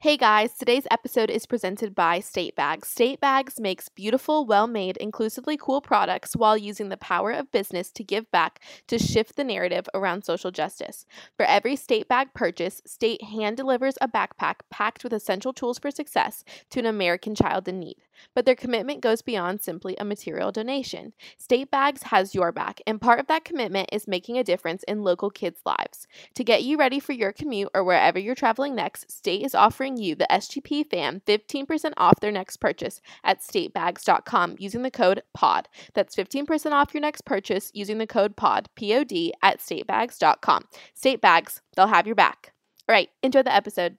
Hey guys, today's episode is presented by State Bags. State Bags makes beautiful, well made, inclusively cool products while using the power of business to give back to shift the narrative around social justice. For every State Bag purchase, State hand delivers a backpack packed with essential tools for success to an American child in need. But their commitment goes beyond simply a material donation. State Bags has your back, and part of that commitment is making a difference in local kids' lives. To get you ready for your commute or wherever you're traveling next, State is offering you, the SGP fam, 15% off their next purchase at statebags.com using the code POD. That's 15% off your next purchase using the code POD, P O D, at statebags.com. State Bags, they'll have your back. All right, enjoy the episode.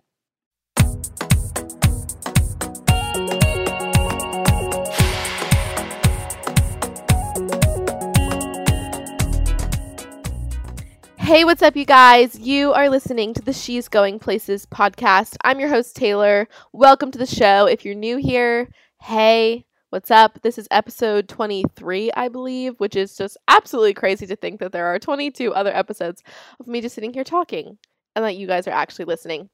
Hey, what's up, you guys? You are listening to the She's Going Places podcast. I'm your host, Taylor. Welcome to the show. If you're new here, hey, what's up? This is episode 23, I believe, which is just absolutely crazy to think that there are 22 other episodes of me just sitting here talking and that you guys are actually listening.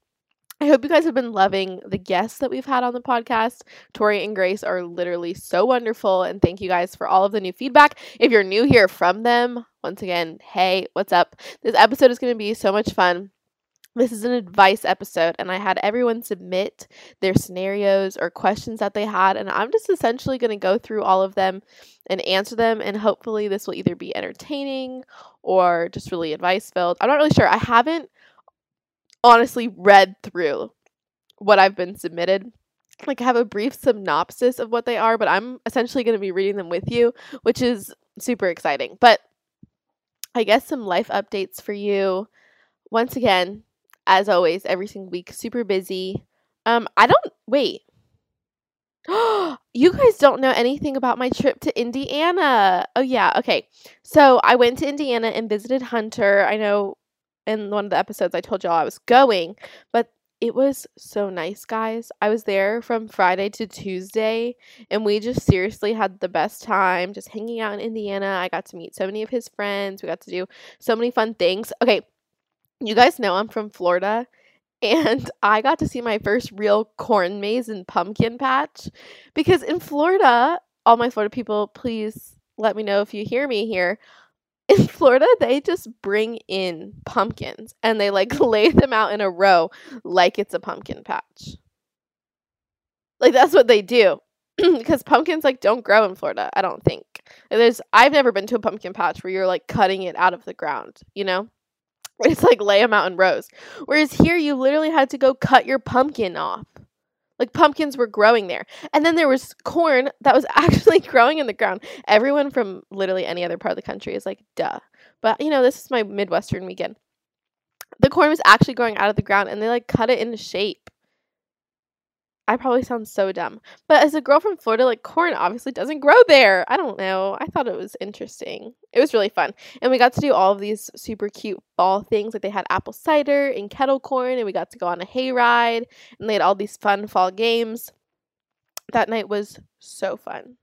I hope you guys have been loving the guests that we've had on the podcast. Tori and Grace are literally so wonderful, and thank you guys for all of the new feedback. If you're new here from them, once again, hey, what's up? This episode is going to be so much fun. This is an advice episode, and I had everyone submit their scenarios or questions that they had, and I'm just essentially going to go through all of them and answer them. And hopefully, this will either be entertaining or just really advice filled. I'm not really sure. I haven't honestly read through what I've been submitted. Like, I have a brief synopsis of what they are, but I'm essentially going to be reading them with you, which is super exciting. But I guess some life updates for you. Once again, as always, every single week, super busy. Um, I don't wait. you guys don't know anything about my trip to Indiana. Oh yeah, okay. So I went to Indiana and visited Hunter. I know in one of the episodes I told y'all I was going, but it was so nice, guys. I was there from Friday to Tuesday, and we just seriously had the best time just hanging out in Indiana. I got to meet so many of his friends. We got to do so many fun things. Okay, you guys know I'm from Florida, and I got to see my first real corn maze and pumpkin patch because in Florida, all my Florida people, please let me know if you hear me here in Florida, they just bring in pumpkins and they like lay them out in a row like it's a pumpkin patch. Like that's what they do. because pumpkins like don't grow in Florida, I don't think. There's I've never been to a pumpkin patch where you're like cutting it out of the ground, you know? It's like lay them out in rows. Whereas here you literally had to go cut your pumpkin off. Like pumpkins were growing there. And then there was corn that was actually growing in the ground. Everyone from literally any other part of the country is like, duh. But you know, this is my Midwestern weekend. The corn was actually growing out of the ground and they like cut it into shape. I probably sound so dumb. But as a girl from Florida, like corn obviously doesn't grow there. I don't know. I thought it was interesting. It was really fun. And we got to do all of these super cute fall things. Like they had apple cider and kettle corn, and we got to go on a hayride, and they had all these fun fall games. That night was so fun.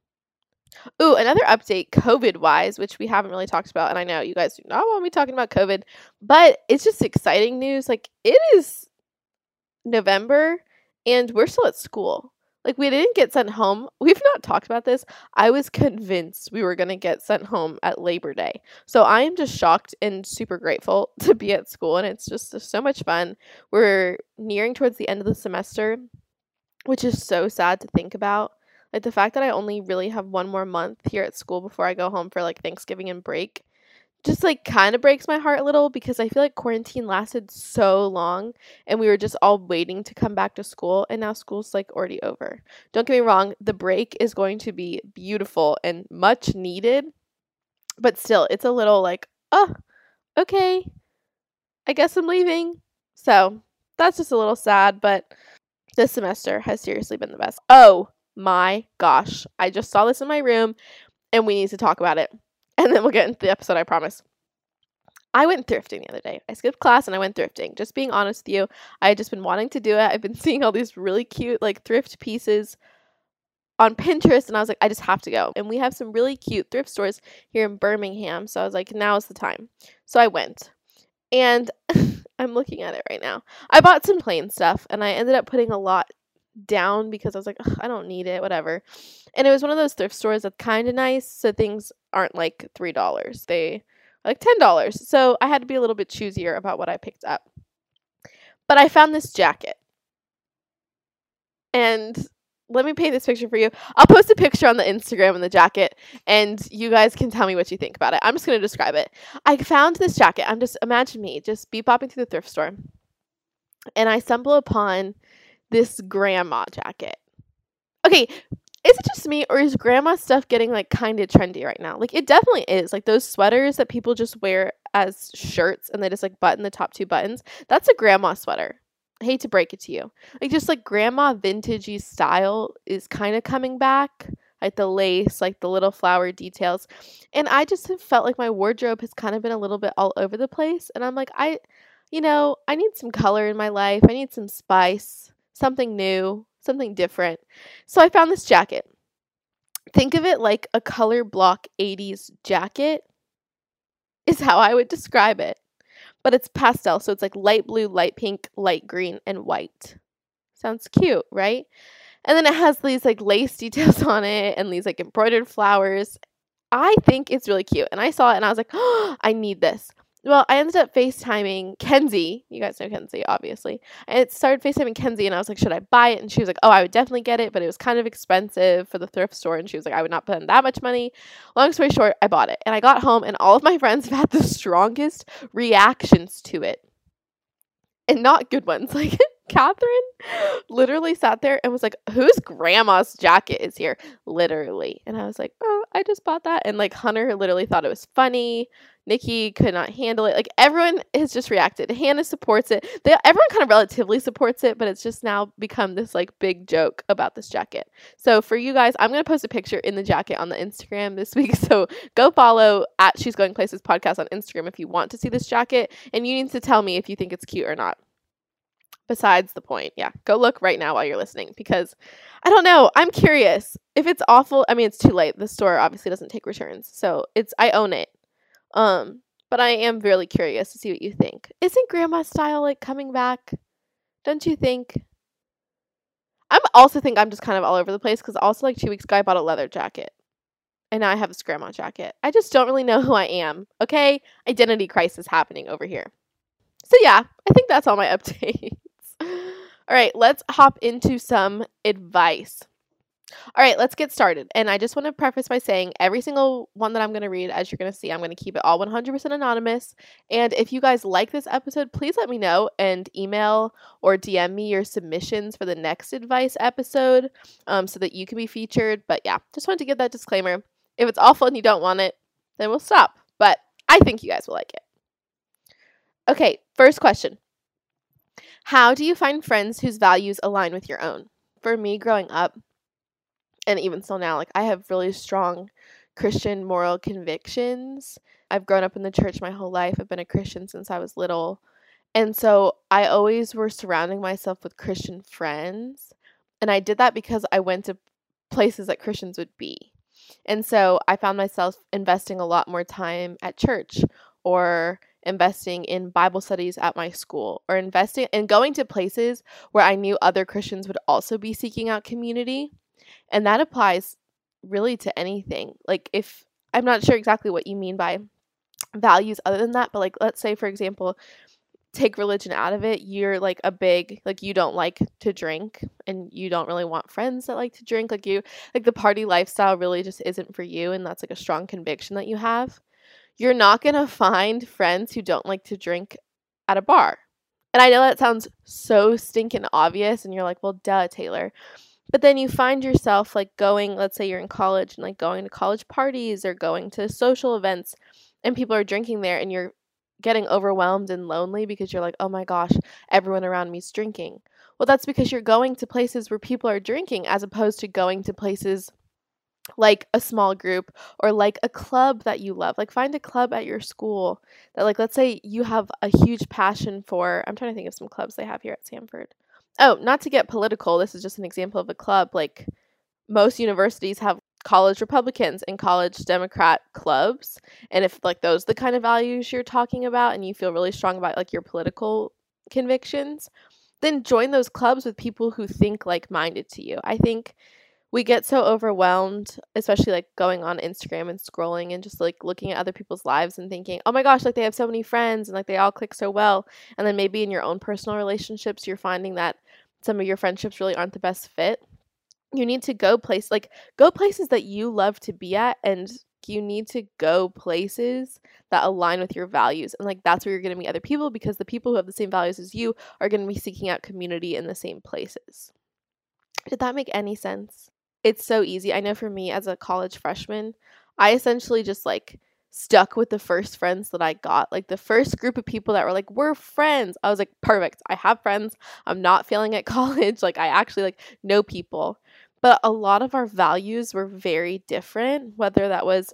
Ooh, another update COVID wise, which we haven't really talked about. And I know you guys do not want me talking about COVID, but it's just exciting news. Like it is November and we're still at school. Like we didn't get sent home. We've not talked about this. I was convinced we were going to get sent home at Labor Day. So I am just shocked and super grateful to be at school and it's just so much fun. We're nearing towards the end of the semester, which is so sad to think about. Like the fact that I only really have one more month here at school before I go home for like Thanksgiving and break just like kind of breaks my heart a little because I feel like quarantine lasted so long and we were just all waiting to come back to school and now school's like already over. Don't get me wrong, the break is going to be beautiful and much needed, but still it's a little like, oh, okay, I guess I'm leaving. So that's just a little sad, but this semester has seriously been the best. Oh my gosh, I just saw this in my room and we need to talk about it and then we'll get into the episode, I promise. I went thrifting the other day. I skipped class and I went thrifting. Just being honest with you, I had just been wanting to do it. I've been seeing all these really cute like thrift pieces on Pinterest and I was like, I just have to go. And we have some really cute thrift stores here in Birmingham. So I was like, now is the time. So I went. And I'm looking at it right now. I bought some plain stuff and I ended up putting a lot down because I was like, I don't need it, whatever. And it was one of those thrift stores that's kind of nice, so things aren't like $3. They like $10. So I had to be a little bit choosier about what I picked up. But I found this jacket. And let me paint this picture for you. I'll post a picture on the Instagram of the jacket, and you guys can tell me what you think about it. I'm just going to describe it. I found this jacket. I'm just, imagine me just beep bopping through the thrift store, and I stumble upon this grandma jacket. Okay, is it just me, or is grandma stuff getting like kind of trendy right now? Like, it definitely is. Like, those sweaters that people just wear as shirts and they just like button the top two buttons, that's a grandma sweater. I hate to break it to you. Like just like grandma vintagey style is kind of coming back. Like the lace, like the little flower details. And I just have felt like my wardrobe has kind of been a little bit all over the place. And I'm like, I, you know, I need some color in my life. I need some spice, something new, something different. So I found this jacket. Think of it like a color block 80s jacket, is how I would describe it but it's pastel, so it's like light blue, light pink, light green, and white. Sounds cute, right? And then it has these like lace details on it and these like embroidered flowers. I think it's really cute. And I saw it and I was like, oh, I need this well, I ended up FaceTiming Kenzie. You guys know Kenzie, obviously. And it started FaceTiming Kenzie and I was like, should I buy it? And she was like, oh, I would definitely get it, but it was kind of expensive for the thrift store. And she was like, I would not spend that much money. Long story short, I bought it. And I got home and all of my friends have had the strongest reactions to it. And not good ones. Like, Catherine literally sat there and was like, Whose grandma's jacket is here? Literally. And I was like, Oh, I just bought that. And like Hunter literally thought it was funny. Nikki could not handle it. Like everyone has just reacted. Hannah supports it. They, everyone kind of relatively supports it, but it's just now become this like big joke about this jacket. So for you guys, I'm gonna post a picture in the jacket on the Instagram this week. So go follow at She's Going Places podcast on Instagram if you want to see this jacket, and you need to tell me if you think it's cute or not. Besides the point, yeah, go look right now while you're listening because I don't know. I'm curious if it's awful. I mean, it's too late. The store obviously doesn't take returns, so it's I own it. Um, but I am really curious to see what you think. Isn't grandma style like coming back? Don't you think? I'm also think I'm just kind of all over the place because also like two weeks ago I bought a leather jacket. And now I have this grandma jacket. I just don't really know who I am. Okay? Identity crisis happening over here. So yeah, I think that's all my updates. all right, let's hop into some advice. All right, let's get started. And I just want to preface by saying every single one that I'm going to read, as you're going to see, I'm going to keep it all 100% anonymous. And if you guys like this episode, please let me know and email or DM me your submissions for the next advice episode um, so that you can be featured. But yeah, just wanted to give that disclaimer. If it's awful and you don't want it, then we'll stop. But I think you guys will like it. Okay, first question How do you find friends whose values align with your own? For me, growing up, and even still now, like I have really strong Christian moral convictions. I've grown up in the church my whole life. I've been a Christian since I was little. And so I always were surrounding myself with Christian friends. And I did that because I went to places that Christians would be. And so I found myself investing a lot more time at church or investing in Bible studies at my school or investing and going to places where I knew other Christians would also be seeking out community. And that applies really to anything. Like, if I'm not sure exactly what you mean by values other than that, but like, let's say, for example, take religion out of it, you're like a big, like, you don't like to drink and you don't really want friends that like to drink. Like, you, like, the party lifestyle really just isn't for you. And that's like a strong conviction that you have. You're not going to find friends who don't like to drink at a bar. And I know that sounds so stinking obvious, and you're like, well, duh, Taylor. But then you find yourself like going, let's say you're in college and like going to college parties or going to social events and people are drinking there and you're getting overwhelmed and lonely because you're like, oh my gosh, everyone around me's drinking. Well, that's because you're going to places where people are drinking as opposed to going to places like a small group or like a club that you love. Like find a club at your school that like let's say you have a huge passion for. I'm trying to think of some clubs they have here at Samford oh, not to get political, this is just an example of a club. Like most universities have college Republicans and college Democrat clubs. And if like those the kind of values you're talking about and you feel really strong about like your political convictions, then join those clubs with people who think like minded to you. I think we get so overwhelmed, especially like going on Instagram and scrolling and just like looking at other people's lives and thinking, oh my gosh, like they have so many friends and like they all click so well. And then maybe in your own personal relationships, you're finding that some of your friendships really aren't the best fit. You need to go place like go places that you love to be at and you need to go places that align with your values. And like that's where you're going to meet other people because the people who have the same values as you are going to be seeking out community in the same places. Did that make any sense? It's so easy. I know for me as a college freshman, I essentially just like stuck with the first friends that I got. Like the first group of people that were like, we're friends. I was like, perfect. I have friends. I'm not failing at college. Like I actually like know people. But a lot of our values were very different, whether that was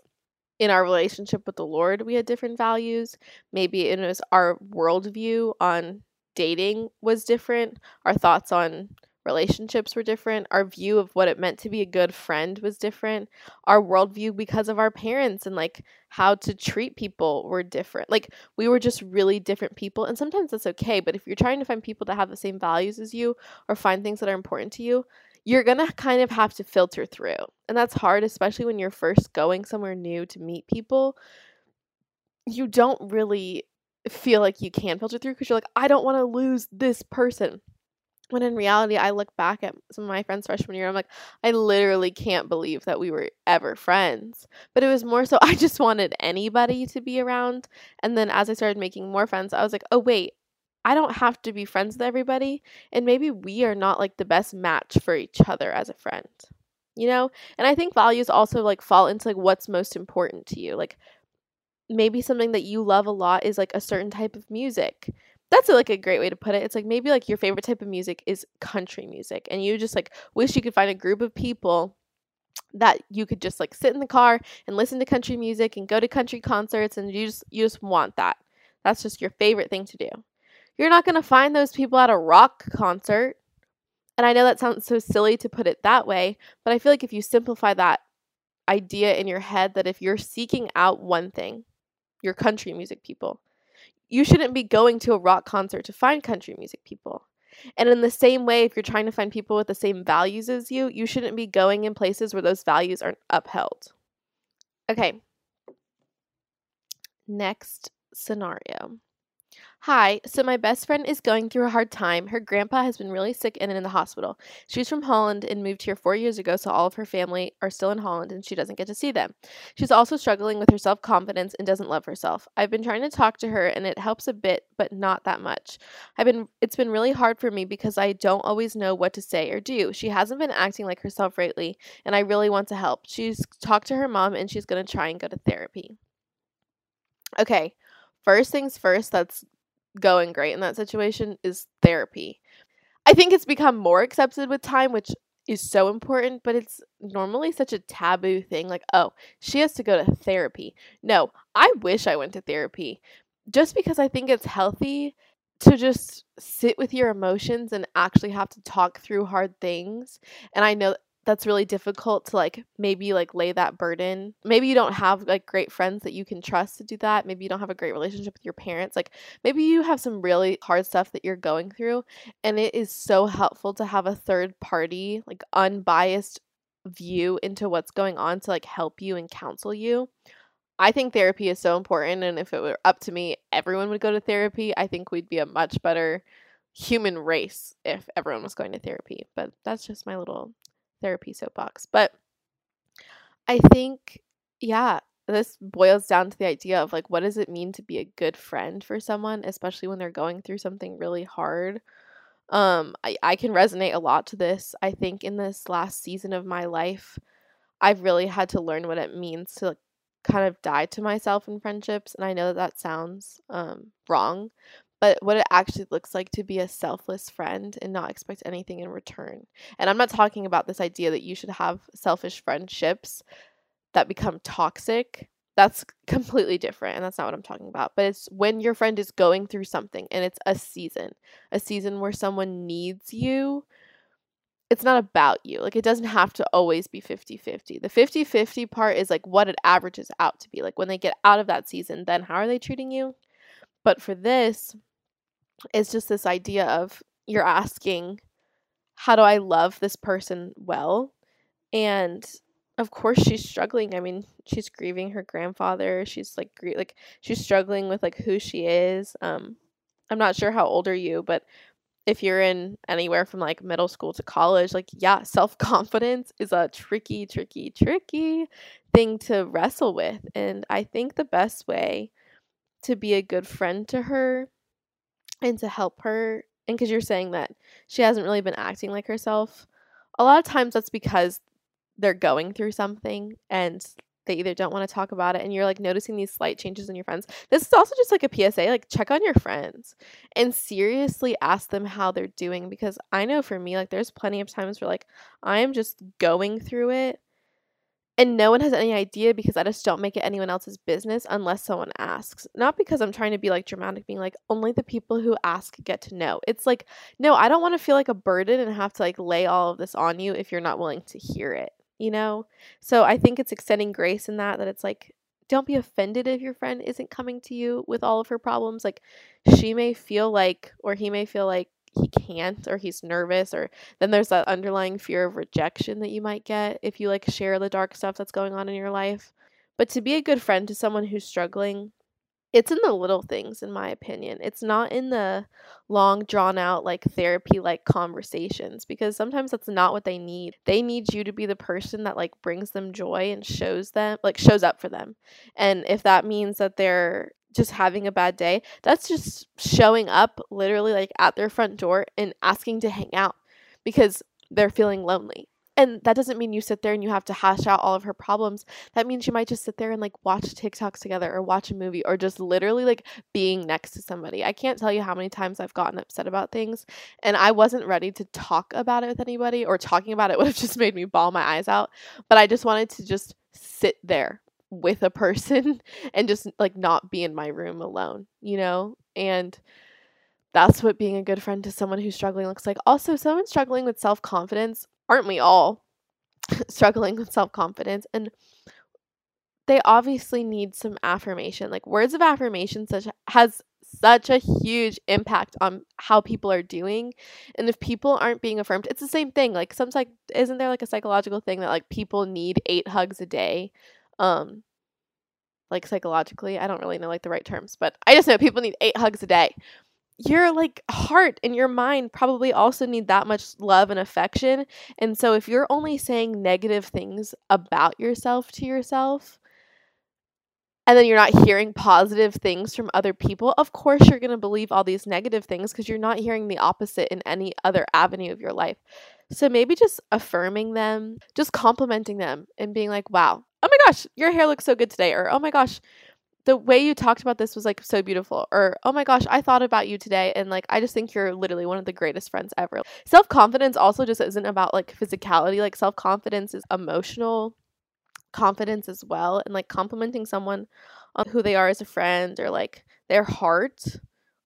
in our relationship with the Lord, we had different values. Maybe it was our worldview on dating was different. Our thoughts on relationships were different. Our view of what it meant to be a good friend was different. Our worldview, because of our parents and like how to treat people, were different. Like we were just really different people. And sometimes that's okay. But if you're trying to find people that have the same values as you or find things that are important to you, you're going to kind of have to filter through. And that's hard, especially when you're first going somewhere new to meet people. You don't really feel like you can filter through because you're like, I don't want to lose this person. When in reality, I look back at some of my friends freshman year, I'm like, I literally can't believe that we were ever friends. But it was more so I just wanted anybody to be around. And then as I started making more friends, I was like, oh, wait, I don't have to be friends with everybody. And maybe we are not like the best match for each other as a friend, you know? And I think values also like fall into like what's most important to you. Like maybe something that you love a lot is like a certain type of music that's a, like a great way to put it. It's like maybe like your favorite type of music is country music and you just like wish you could find a group of people that you could just like sit in the car and listen to country music and go to country concerts and you just you just want that. That's just your favorite thing to do. You're not to find those people at a rock concert. And I know that sounds so silly to put it that way, but I feel like if you simplify that idea in your head that if you're seeking out one thing, your country music people, you shouldn't be going to a rock concert to find country music people. And in the same way, if you're trying to find people with the same values as you, you shouldn't be going in places where those values aren't upheld. Okay. Next scenario. Hi, so my best friend is going through a hard time. Her grandpa has been really sick and in the hospital. She's from Holland and moved here four years ago, so all of her family are still in Holland and she doesn't get to see them. She's also struggling with her self confidence and doesn't love herself. I've been trying to talk to her and it helps a bit, but not that much. I've been it's been really hard for me because I don't always know what to say or do. She hasn't been acting like herself lately, and I really want to help. She's talked to her mom and she's gonna try and go to therapy. Okay. First things first, that's going great in that situation is therapy. I think it's become more accepted with time, which is so important, but it's normally such a taboo thing. Like, oh, she has to go to therapy. No, I wish I went to therapy just because I think it's healthy to just sit with your emotions and actually have to talk through hard things. And I know that's really difficult to like maybe like lay that burden. Maybe you don't have like great friends that you can trust to do that. Maybe you don't have a great relationship with your parents. Like maybe you have some really hard stuff that you're going through and it is so helpful to have a third party, like unbiased view into what's going on to like help you and counsel you. I think therapy is so important and if it were up to me, everyone would go to therapy. I think we'd be a much better human race if everyone was going to therapy. But that's just my little therapy soapbox. But I think, yeah, this boils down to the idea of like, what does it mean to be a good friend for someone, especially when they're going through something really hard? Um, I, I can resonate a lot to this. I think in this last season of my life, I've really had to learn what it means to kind of die to myself in friendships. And I know that that sounds um, wrong, but what it actually looks like to be a selfless friend and not expect anything in return. And I'm not talking about this idea that you should have selfish friendships that become toxic. That's completely different, and that's not what I'm talking about. But it's when your friend is going through something and it's a season, a season where someone needs you it's not about you. Like it doesn't have to always be 50-50. The 50-50 part is like what it averages out to be. Like when they get out of that season, then how are they treating you? But for this, it's just this idea of you're asking, how do I love this person well? And of course she's struggling. I mean, she's grieving her grandfather. She's like gr- like she's struggling with like who she is. Um I'm not sure how old are you, but if you're in anywhere from like middle school to college, like, yeah, self confidence is a tricky, tricky, tricky thing to wrestle with. And I think the best way to be a good friend to her and to help her, and because you're saying that she hasn't really been acting like herself, a lot of times that's because they're going through something and they either don't want to talk about it and you're like noticing these slight changes in your friends. This is also just like a PSA, like check on your friends and seriously ask them how they're doing because I know for me like there's plenty of times where like I am just going through it and no one has any idea because I just don't make it anyone else's business unless someone asks. Not because I'm trying to be like dramatic, being like, only the people who ask get to know. It's like, no, I don't want to feel like a burden and have to like lay all of this on you if you're not willing to hear it you know? So I think it's extending grace in that, that it's like, don't be offended if your friend isn't coming to you with all of her problems. Like, she may feel like, or he may feel like he can't, or he's nervous, or then there's that underlying fear of rejection that you might get if you like share the dark stuff that's going on in your life. But to be a good friend to someone who's struggling, it's in the little things in my opinion. It's not in the long drawn out like therapy like conversations because sometimes that's not what they need. They need you to be the person that like brings them joy and shows them like shows up for them. And if that means that they're just having a bad day that's just showing up literally like at their front door and asking to hang out because they're feeling lonely and that doesn't mean you sit there and you have to hash out all of her problems. That means you might just sit there and like watch TikToks together or watch a movie or just literally like being next to somebody. I can't tell you how many times I've gotten upset about things and I wasn't ready to talk about it with anybody or talking about it would have just made me bawl my eyes out. But I just wanted to just sit there with a person and just like not be in my room alone, you know? And that's what being a good friend to someone who's struggling looks like. Also, someone struggling with self confidence aren't we all struggling with self confidence? And they obviously need some affirmation. Like words of affirmation such has such a huge impact on how people are doing. And if people aren't being affirmed, it's the same thing. Like some like isn't there like a psychological thing that like people need eight hugs a day? Um like psychologically. I don't really know like the right terms, but I just know people need eight hugs a day your like heart and your mind probably also need that much love and affection. And so if you're only saying negative things about yourself to yourself, and then you're not hearing positive things from other people, of course you're going to believe all these negative things because you're not hearing the opposite in any other avenue of your life. So maybe just affirming them, just complimenting them and being like, wow, oh my gosh, your hair looks so good today. Or, oh my gosh, the way you talked about this was like so beautiful or oh my gosh i thought about you today and like i just think you're literally one of the greatest friends ever self-confidence also just isn't about like physicality like self-confidence is emotional confidence as well and like complimenting someone on who they are as a friend or like their heart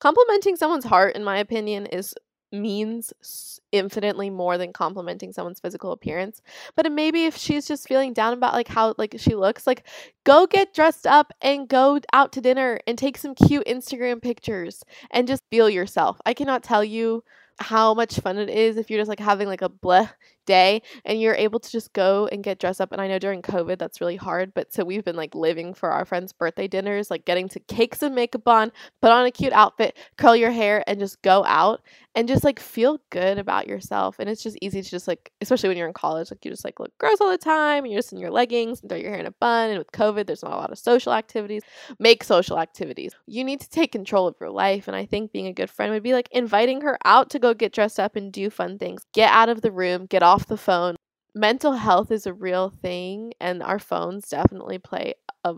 complimenting someone's heart in my opinion is means infinitely more than complimenting someone's physical appearance. But maybe if she's just feeling down about like how like she looks, like go get dressed up and go out to dinner and take some cute Instagram pictures and just feel yourself. I cannot tell you how much fun it is if you're just like having like a bleh day and you're able to just go and get dressed up. And I know during COVID that's really hard, but so we've been like living for our friends' birthday dinners, like getting to cake some makeup on, put on a cute outfit, curl your hair, and just go out and just like feel good about yourself. And it's just easy to just like, especially when you're in college, like you just like look gross all the time and you're just in your leggings and throw your hair in a bun. And with COVID, there's not a lot of social activities. Make social activities. You need to take control of your life. And I think being a good friend would be like inviting her out to go get dressed up and do fun things. Get out of the room, get off the phone. Mental health is a real thing, and our phones definitely play a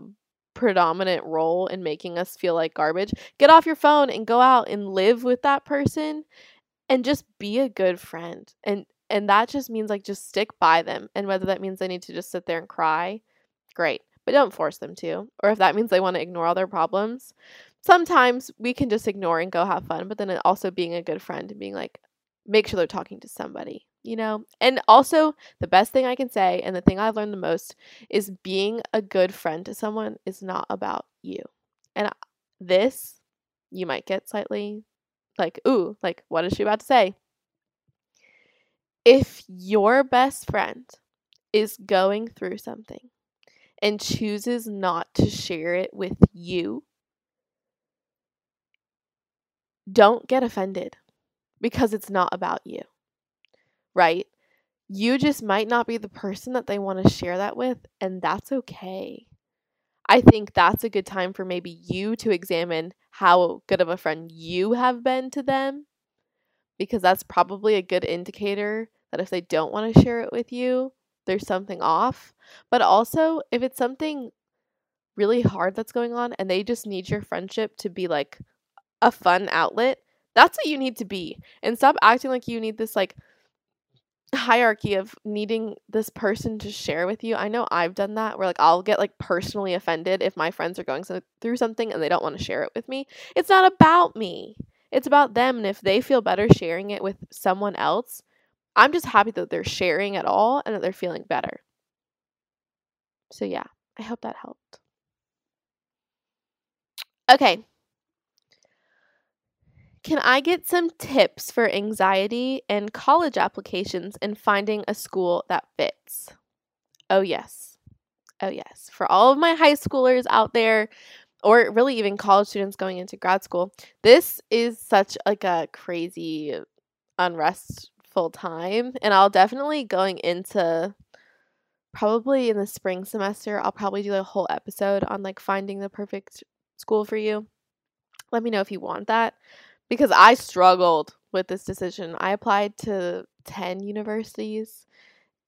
predominant role in making us feel like garbage. Get off your phone and go out and live with that person and just be a good friend. And and that just means like just stick by them. And whether that means they need to just sit there and cry, great. But don't force them to. Or if that means they want to ignore all their problems, sometimes we can just ignore and go have fun. But then also being a good friend and being like, make sure they're talking to somebody, you know? And also, the best thing I can say, and the thing I've learned the most, is being a good friend to someone is not about you. And this, you might get slightly like, ooh, like, what is she about to say? If your best friend is going through something and chooses not to share it with you, don't get offended because it's not about you, right? You just might not be the person that they want to share that with, and that's okay. I think that's a good time for maybe you to examine how good of a friend you have been to them because that's probably a good indicator that if they don't want to share it with you, there's something off. But also, if it's something really hard that's going on and they just need your friendship to be like a fun outlet, that's what you need to be. And stop acting like you need this like hierarchy of needing this person to share with you. I know I've done that where like I'll get like personally offended if my friends are going through something and they don't want to share it with me. It's not about me. It's about them and if they feel better sharing it with someone else, I'm just happy that they're sharing at all and that they're feeling better. So yeah, I hope that helped. Okay, can I get some tips for anxiety and college applications and finding a school that fits? Oh, yes. Oh, yes. For all of my high schoolers out there, or really even college students going into grad school, this is such like a crazy, unrestful time. And I'll definitely going into probably in the spring semester, I'll probably do a whole episode on like finding the perfect school for you. Let me know if you want that because I struggled with this decision. I applied to 10 universities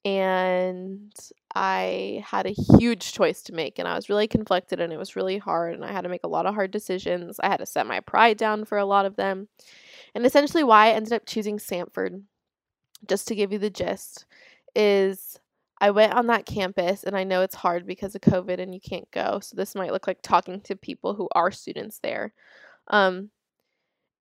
and I had a huge choice to make and I was really conflicted and it was really hard and I had to make a lot of hard decisions. I had to set my pride down for a lot of them. And essentially why I ended up choosing Samford just to give you the gist is I went on that campus and I know it's hard because of COVID and you can't go. So this might look like talking to people who are students there. Um,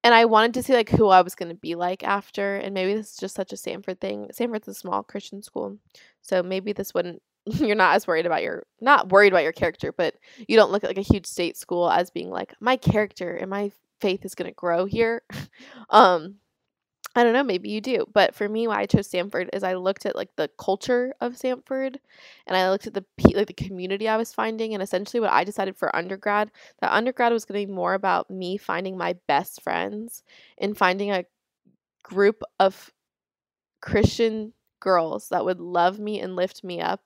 and I wanted to see like who I was going to be like after and maybe this is just such a Samford thing. Samford's a small Christian school. So maybe this wouldn't you're not as worried about your not worried about your character, but you don't look at like a huge state school as being like my character and my faith is going to grow here. um I don't know, maybe you do. But for me, why I chose Samford is I looked at like the culture of Samford and I looked at the like the community I was finding and essentially what I decided for undergrad, that undergrad was going to be more about me finding my best friends and finding a group of Christian girls that would love me and lift me up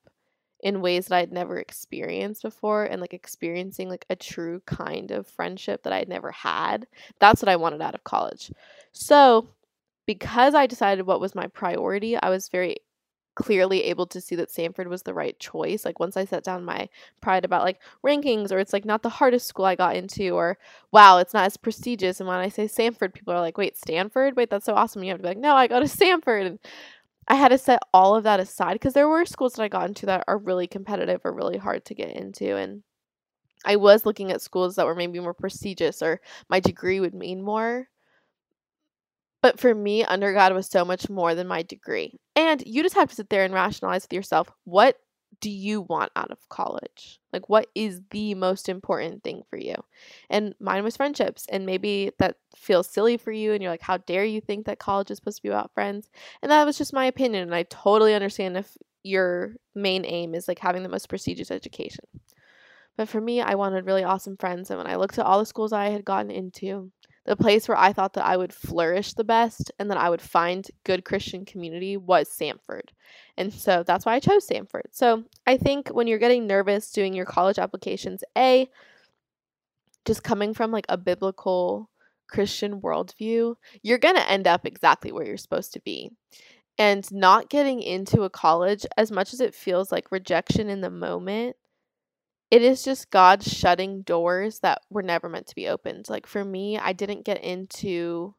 in ways that I'd never experienced before and like experiencing like a true kind of friendship that I'd never had. That's what I wanted out of college. So, because I decided what was my priority, I was very clearly able to see that Samford was the right choice. Like once I set down my pride about like rankings or it's like not the hardest school I got into or wow, it's not as prestigious. And when I say Samford, people are like, wait, Stanford? Wait, that's so awesome. You have to be like, no, I go to Samford. And I had to set all of that aside because there were schools that I got into that are really competitive or really hard to get into. And I was looking at schools that were maybe more prestigious or my degree would mean more. But for me, undergrad was so much more than my degree. And you just have to sit there and rationalize with yourself what do you want out of college? Like, what is the most important thing for you? And mine was friendships. And maybe that feels silly for you. And you're like, how dare you think that college is supposed to be about friends? And that was just my opinion. And I totally understand if your main aim is like having the most prestigious education. But for me, I wanted really awesome friends. And when I looked at all the schools I had gotten into, the place where I thought that I would flourish the best and that I would find good Christian community was Samford. And so that's why I chose Samford. So I think when you're getting nervous doing your college applications, A, just coming from like a biblical Christian worldview, you're going to end up exactly where you're supposed to be. And not getting into a college, as much as it feels like rejection in the moment, it is just God shutting doors that were never meant to be opened. Like for me, I didn't get into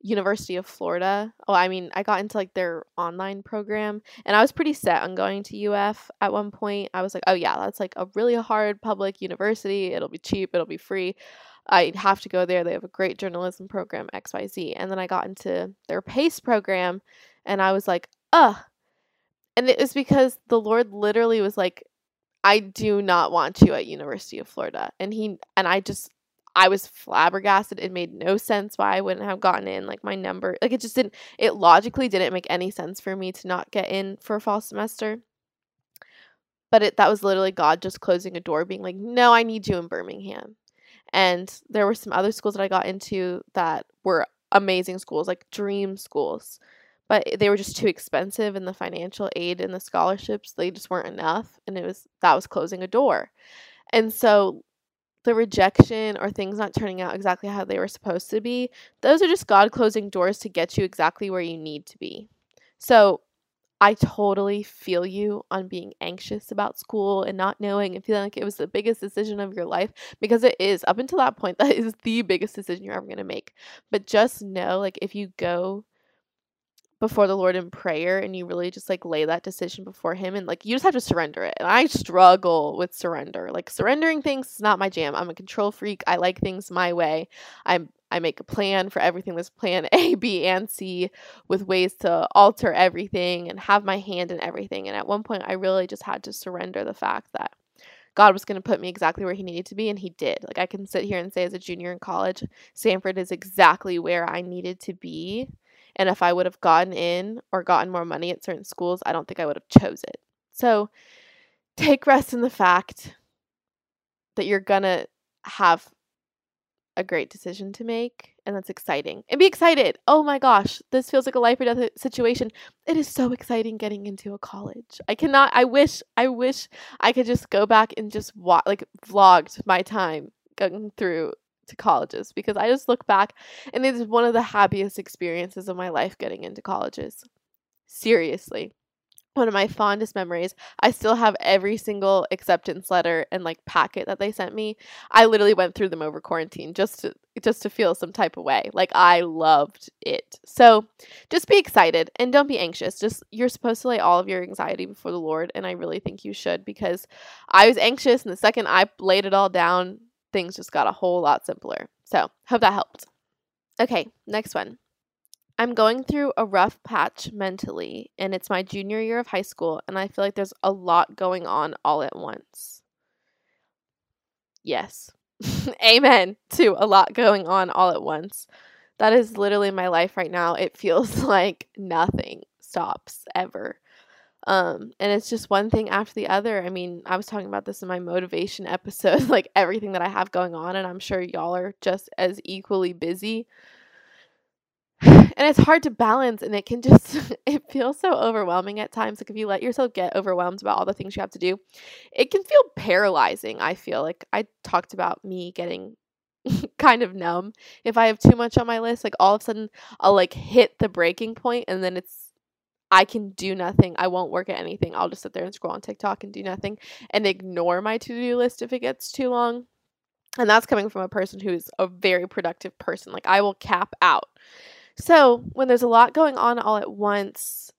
University of Florida. Oh, I mean, I got into like their online program and I was pretty set on going to UF at one point. I was like, oh, yeah, that's like a really hard public university. It'll be cheap, it'll be free. I'd have to go there. They have a great journalism program, XYZ. And then I got into their PACE program and I was like, ugh. And it was because the Lord literally was like, I do not want you at University of Florida. And he and I just I was flabbergasted. It made no sense why I wouldn't have gotten in. Like my number, like it just didn't. It logically didn't make any sense for me to not get in for a fall semester. But it that was literally God just closing a door, being like, "No, I need you in Birmingham." And there were some other schools that I got into that were amazing schools, like dream schools, but they were just too expensive, and the financial aid and the scholarships they just weren't enough, and it was that was closing a door. And so the rejection or things not turning out exactly how they were supposed to be, those are just God closing doors to get you exactly where you need to be. So I totally feel you on being anxious about school and not knowing and feeling like it was the biggest decision of your life because it is. Up until that point, that is the biggest decision you're ever going to make. But just know, like, if you go before the Lord in prayer and you really just like lay that decision before him and like you just have to surrender it. And I struggle with surrender. Like surrendering things is not my jam. I'm a control freak. I like things my way. I'm I make a plan for everything. There's plan A, B, and C with ways to alter everything and have my hand in everything. And at one point I really just had to surrender the fact that God was going to put me exactly where He needed to be, and He did. Like, I can sit here and say, as a junior in college, Samford is exactly where I needed to be and if I would have gotten in or gotten more money at certain schools, I don't think I would have chose it. So take rest in the fact that you're to have a great decision to make and that's exciting. And be excited. Oh my gosh this feels like a life or death situation. It is so exciting getting into a college. I cannot i wish i wish i could just go back and just wa- like vlogged my time going through to colleges because I just look back and it is one of the happiest experiences of my life getting into colleges. Seriously. One of my fondest memories. I still have every single acceptance letter and like packet that they sent me. I literally went through them over quarantine just to just to feel some type of way. Like I loved it. So, just be excited and don't be anxious. Just you're supposed to lay all of your anxiety before the Lord and I really think you should because I was anxious and the second I laid it all down, things just got a whole lot simpler. So, hope that helped. Okay, next one. I'm going through a rough patch mentally, and it's my junior year of high school, and I feel like there's a lot going on all at once. Yes. Amen to a lot going on all at once. That is literally my life right now. It feels like nothing stops ever. Um, and it's just one thing after the other. I mean, I was talking about this in my motivation episode, like everything that I have going on, and I'm sure y'all are just as equally busy. And it's hard to balance, and it can just, it feels so overwhelming at times. Like, if you let yourself get overwhelmed about all the things you have to do, it can feel paralyzing. I feel like I talked about me getting kind of numb. If I have too much on my list, like all of a sudden I'll like hit the breaking point, and then it's I can do nothing. I won't work at anything. I'll just sit there and scroll on TikTok and do nothing and ignore my to do list if it gets too long. And that's coming from a person who's a very productive person. Like, I will cap out. So, when there's a lot going on all at once,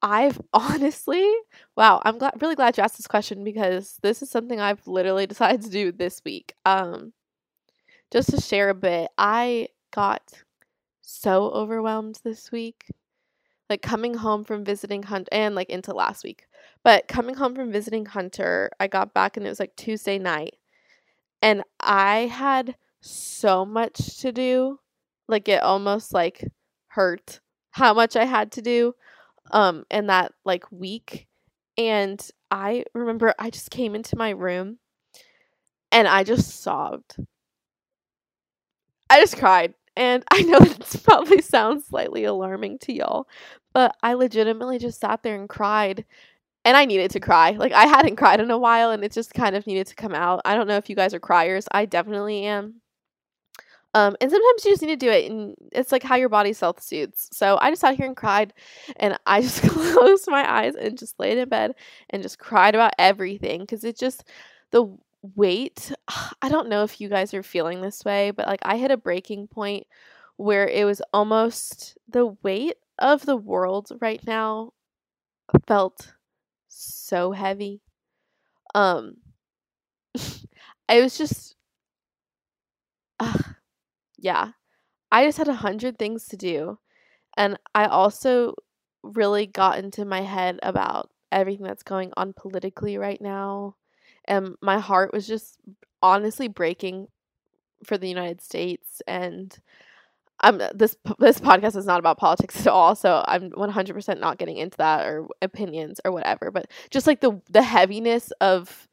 I've honestly, wow, I'm really glad you asked this question because this is something I've literally decided to do this week. Um, just to share a bit, I got so overwhelmed this week like coming home from visiting Hunter and like into last week. But coming home from visiting Hunter, I got back and it was like Tuesday night. And I had so much to do. Like it almost like hurt how much I had to do um in that like week. And I remember I just came into my room and I just sobbed. I just cried. And I know this probably sounds slightly alarming to y'all, but I legitimately just sat there and cried. And I needed to cry. Like, I hadn't cried in a while, and it just kind of needed to come out. I don't know if you guys are criers. I definitely am. Um, and sometimes you just need to do it, and it's like how your body self soothes. So I just sat here and cried, and I just closed my eyes and just laid in bed and just cried about everything because it just the weight. I don't know if you guys are feeling this way, but like I hit a breaking point where it was almost the weight of the world right now felt so heavy. Um I was just uh, yeah. I just had a hundred things to do. And I also really got into my head about everything that's going on politically right now. And my heart was just honestly breaking for the United States and I'm this this podcast is not about politics at all, so I'm 100% not getting into that or opinions or whatever, but just like the the heaviness of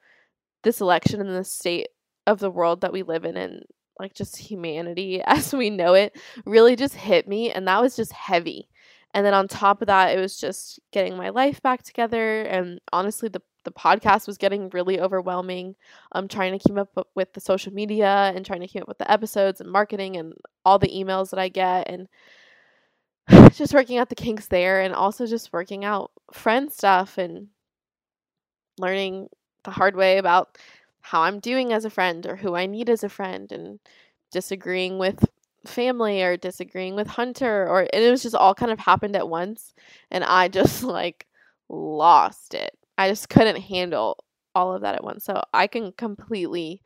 this election and the state of the world that we live in and like just humanity as we know it really just hit me and that was just heavy. And then on top of that, it was just getting my life back together and honestly the the podcast was getting really overwhelming. Um, trying to keep up with the social media and trying to keep up with the episodes and marketing and all the emails that I get and just working out the kinks there and also just working out friend stuff and learning the hard way about how I'm doing as a friend or who I need as a friend and disagreeing with family or disagreeing with Hunter or and it was just all kind of happened at once and I just like lost it. I just couldn't handle all of that at once. So I can completely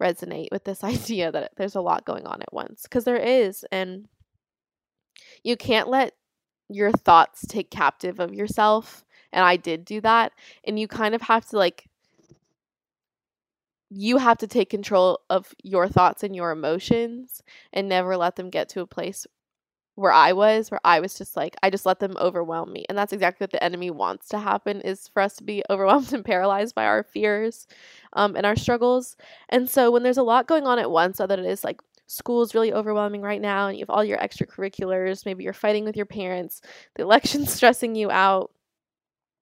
resonate with this idea that there's a lot going on at once because there is and you can't let your thoughts take captive of yourself and I did do that and you kind of have to like you have to take control of your thoughts and your emotions and never let them get to a place where I was, where I was just like, I just let them overwhelm me. And that's exactly what the enemy wants to happen is for us to be overwhelmed and paralyzed by our fears um, and our struggles. And so when there's a lot going on at once, whether it is like school is really overwhelming right now and you have all your extracurriculars, maybe you're fighting with your parents, the election's stressing you out,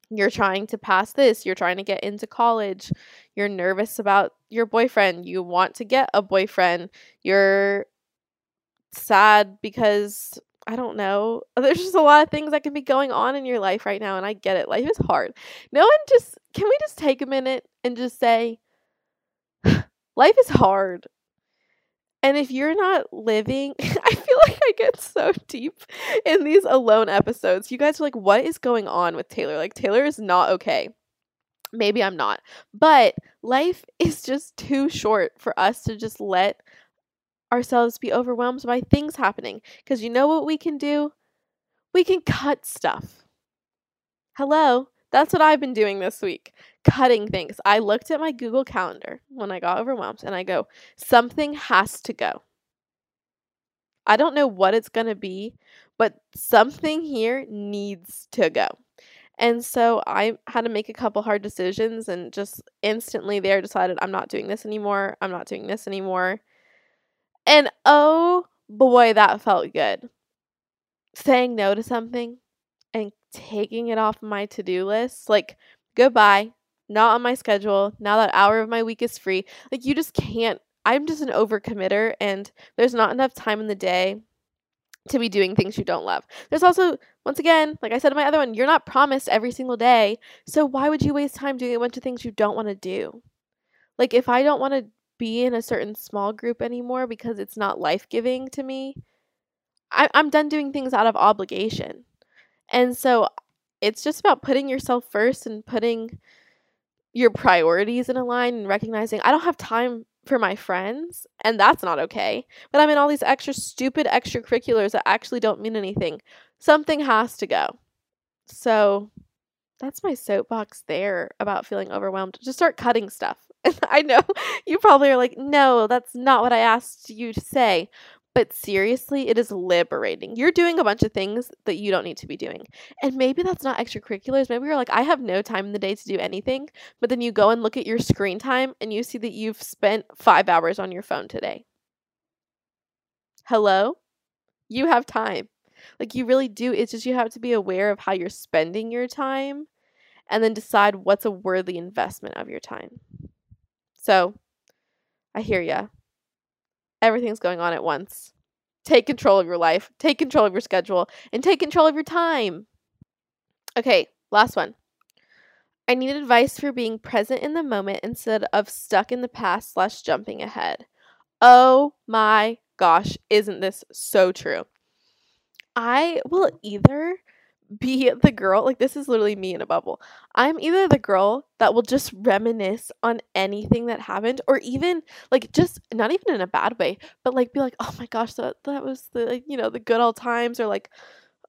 you're trying to pass this, you're trying to get into college, you're nervous about your boyfriend, you want to get a boyfriend, you're sad because I don't know. There's just a lot of things that can be going on in your life right now and I get it. Life is hard. No one just can we just take a minute and just say life is hard. And if you're not living, I feel like I get so deep in these alone episodes. You guys are like, what is going on with Taylor? Like, Taylor is not okay. Maybe I'm not. But life is just too short for us to just let ourselves be overwhelmed by things happening. Because you know what we can do? We can cut stuff. Hello? That's what I've been doing this week cutting things. I looked at my Google Calendar when I got overwhelmed and I go, something has to go. I don't know what it's going to be, but something here needs to go. And so I had to make a couple hard decisions and just instantly there decided I'm not doing this anymore. I'm not doing this anymore. And oh boy, that felt good. Saying no to something and taking it off my to do list. Like, goodbye, not on my schedule. Now that hour of my week is free. Like, you just can't. I'm just an overcommitter, and there's not enough time in the day to be doing things you don't love. There's also, once again, like I said in my other one, you're not promised every single day. So why would you waste time doing a bunch of things you don't want to do? Like, if I don't want to be in a certain small group anymore because it's not life giving to me, I- I'm done doing things out of obligation. And so it's just about putting yourself first and putting your priorities in a line and recognizing I don't have time for my friends and that's not okay. But I'm in all these extra stupid extracurriculars that actually don't mean anything. Something has to go. So that's my soapbox there about feeling overwhelmed. Just start cutting stuff. I know you probably are like, no, that's not what I asked you to say. But seriously, it is liberating. You're doing a bunch of things that you don't need to be doing. And maybe that's not extracurriculars. Maybe you're like, I have no time in the day to do anything. But then you go and look at your screen time and you see that you've spent five hours on your phone today. Hello? You have time. Like, you really do. It's just you have to be aware of how you're spending your time and then decide what's a worthy investment of your time. So, I hear ya everything's going on at once. Take control of your life, take control of your schedule, and take control of your time. Okay, last one. I need advice for being present in the moment instead of stuck in the past slash jumping ahead. Oh my gosh, isn't this so true? I will either be the girl, like this is literally me in a bubble. I'm either the girl that will just reminisce on anything that happened or even like just not even in a bad way, but like be like, "Oh my gosh, that that was the like, you know, the good old times or like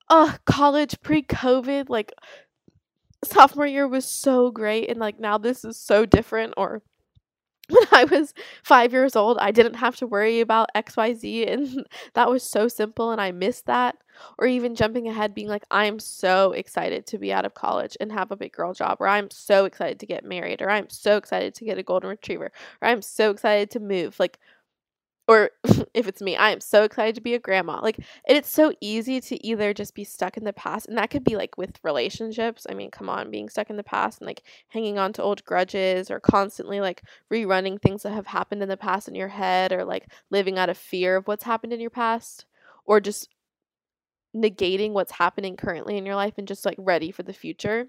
oh, college pre-COVID, like sophomore year was so great and like now this is so different or when I was five years old, I didn't have to worry about XYZ, and that was so simple, and I missed that. Or even jumping ahead, being like, I'm so excited to be out of college and have a big girl job, or I'm so excited to get married, or I'm so excited to get a golden retriever, or I'm so excited to move. Like, or if it's me, I am so excited to be a grandma. Like, it's so easy to either just be stuck in the past, and that could be like with relationships. I mean, come on, being stuck in the past and like hanging on to old grudges, or constantly like rerunning things that have happened in the past in your head, or like living out of fear of what's happened in your past, or just negating what's happening currently in your life and just like ready for the future.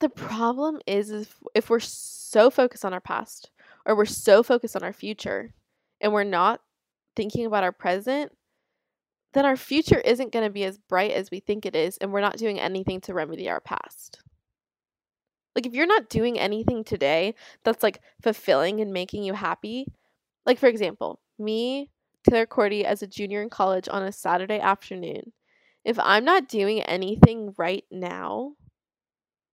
The problem is, is if we're so focused on our past or we're so focused on our future and we're not thinking about our present, then our future isn't going to be as bright as we think it is, and we're not doing anything to remedy our past. Like, if you're not doing anything today that's like fulfilling and making you happy, like for example, me, Taylor Cordy, as a junior in college on a Saturday afternoon, if I'm not doing anything right now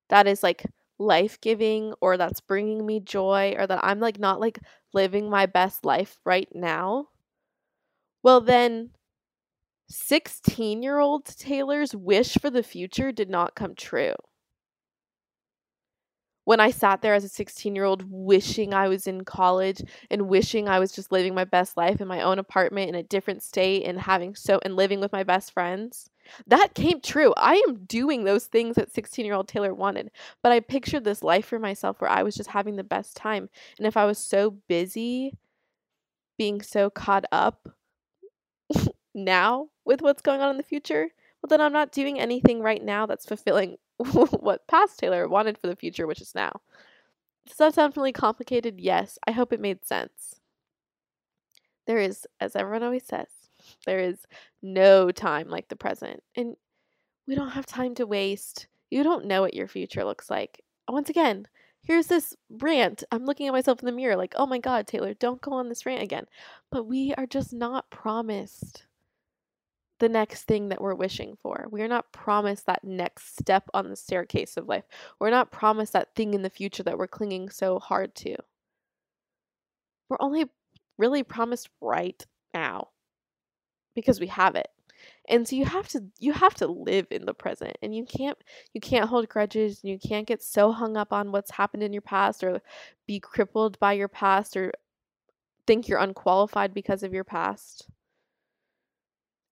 that is like life giving or that's bringing me joy or that I'm like not like living my best life right now, well, then 16 year old Taylor's wish for the future did not come true. When I sat there as a 16 year old wishing I was in college and wishing I was just living my best life in my own apartment in a different state and having so and living with my best friends, that came true. I am doing those things that 16 year old Taylor wanted. But I pictured this life for myself where I was just having the best time. And if I was so busy being so caught up now with what's going on in the future, well, then I'm not doing anything right now that's fulfilling what past Taylor wanted for the future, which is now. Does that sound really complicated? Yes. I hope it made sense. There is, as everyone always says, there is no time like the present. And we don't have time to waste. You don't know what your future looks like. Once again, here's this rant. I'm looking at myself in the mirror like, oh my God, Taylor, don't go on this rant again. But we are just not promised the next thing that we're wishing for. We are not promised that next step on the staircase of life. We're not promised that thing in the future that we're clinging so hard to. We're only really promised right now because we have it and so you have to you have to live in the present and you can't you can't hold grudges and you can't get so hung up on what's happened in your past or be crippled by your past or think you're unqualified because of your past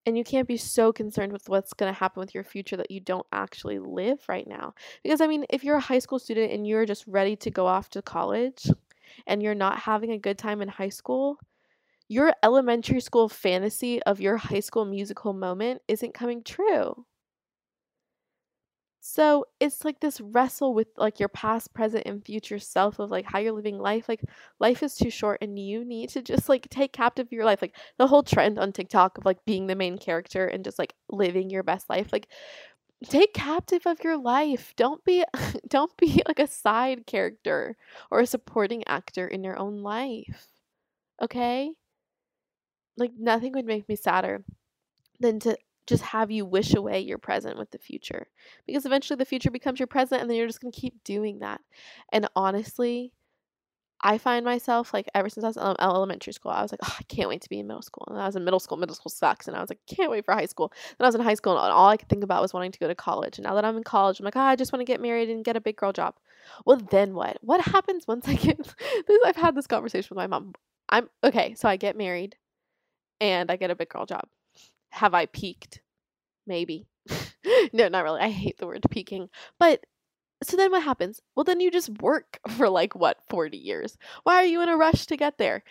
and you can't be so concerned with what's going to happen with your future that you don't actually live right now because i mean if you're a high school student and you're just ready to go off to college and you're not having a good time in high school your elementary school fantasy of your high school musical moment isn't coming true. So it's like this wrestle with like your past, present, and future self of like how you're living life. Like life is too short and you need to just like take captive your life. Like the whole trend on TikTok of like being the main character and just like living your best life. Like take captive of your life. Don't be don't be like a side character or a supporting actor in your own life. Okay? like nothing would make me sadder than to just have you wish away your present with the future because eventually the future becomes your present and then you're just going to keep doing that. And honestly i find myself like ever since i was in elementary school i was like oh, i can't wait to be in middle school. And i was in middle school middle school sucks and i was like can't wait for high school. Then i was in high school and all i could think about was wanting to go to college. And now that i'm in college i'm like oh, i just want to get married and get a big girl job. Well then what? What happens once i get i've had this conversation with my mom. I'm okay so i get married and I get a big girl job. Have I peaked? Maybe. no, not really. I hate the word peaking. But so then what happens? Well, then you just work for like what, 40 years. Why are you in a rush to get there?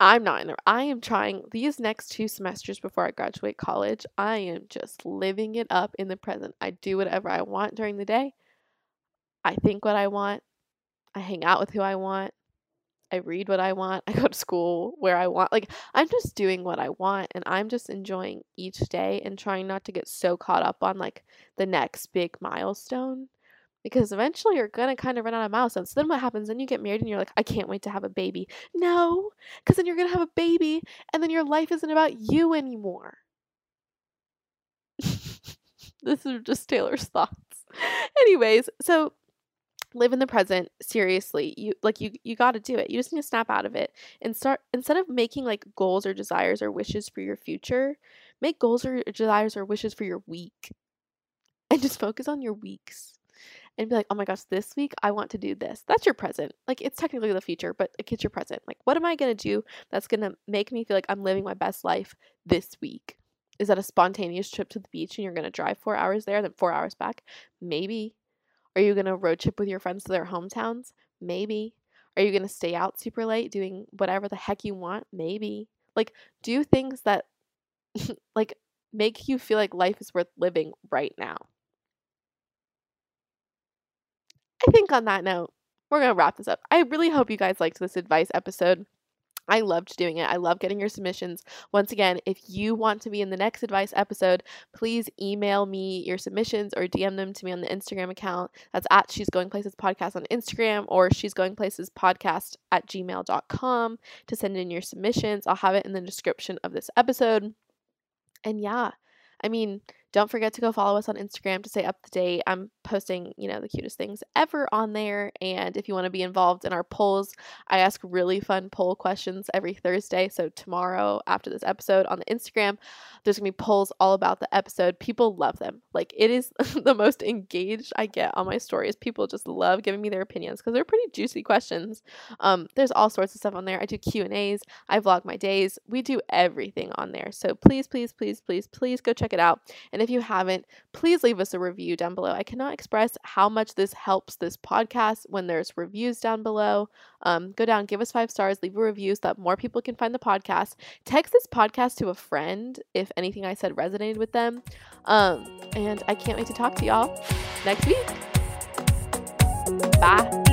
I'm not in a I am trying these next two semesters before I graduate college. I am just living it up in the present. I do whatever I want during the day. I think what I want. I hang out with who I want. I read what I want. I go to school where I want. Like, I'm just doing what I want and I'm just enjoying each day and trying not to get so caught up on like the next big milestone because eventually you're going to kind of run out of milestones. So then what happens? Then you get married and you're like, I can't wait to have a baby. No, because then you're going to have a baby and then your life isn't about you anymore. this is just Taylor's thoughts. Anyways, so live in the present seriously you like you you got to do it you just need to snap out of it and start instead of making like goals or desires or wishes for your future make goals or desires or wishes for your week and just focus on your weeks and be like oh my gosh this week i want to do this that's your present. Like it's technically the future but like it's your present. Like what am i going to do that's going to make me feel like i'm living my best life this week? Is that a spontaneous trip to the beach and you're going to drive four hours there then four hours back? Maybe are you going to road trip with your friends to their hometowns? Maybe. Are you going to stay out super late doing whatever the heck you want? Maybe. Like, do things that, like, make you feel like life is worth living right now. I think on that note, we're going to wrap this up. I really hope you guys liked this advice episode. I loved doing it. I love getting your submissions. Once again, if you want to be in the next advice episode, please email me your submissions or DM them to me on the Instagram account. That's at She's Going Places Podcast on Instagram or She's Going Places Podcast at gmail.com to send in your submissions. I'll have it in the description of this episode. And yeah, I mean, don't forget to go follow us on Instagram to stay up to date. I'm posting, you know, the cutest things ever on there. And if you want to be involved in our polls, I ask really fun poll questions every Thursday. So tomorrow, after this episode on the Instagram, there's gonna be polls all about the episode. People love them. Like it is the most engaged I get on my stories. People just love giving me their opinions because they're pretty juicy questions. Um, there's all sorts of stuff on there. I do Q and A's. I vlog my days. We do everything on there. So please, please, please, please, please go check it out. And if you haven't, please leave us a review down below. I cannot express how much this helps this podcast when there's reviews down below. Um, go down, give us five stars, leave a review so that more people can find the podcast. Text this podcast to a friend if anything I said resonated with them. Um, and I can't wait to talk to y'all next week. Bye.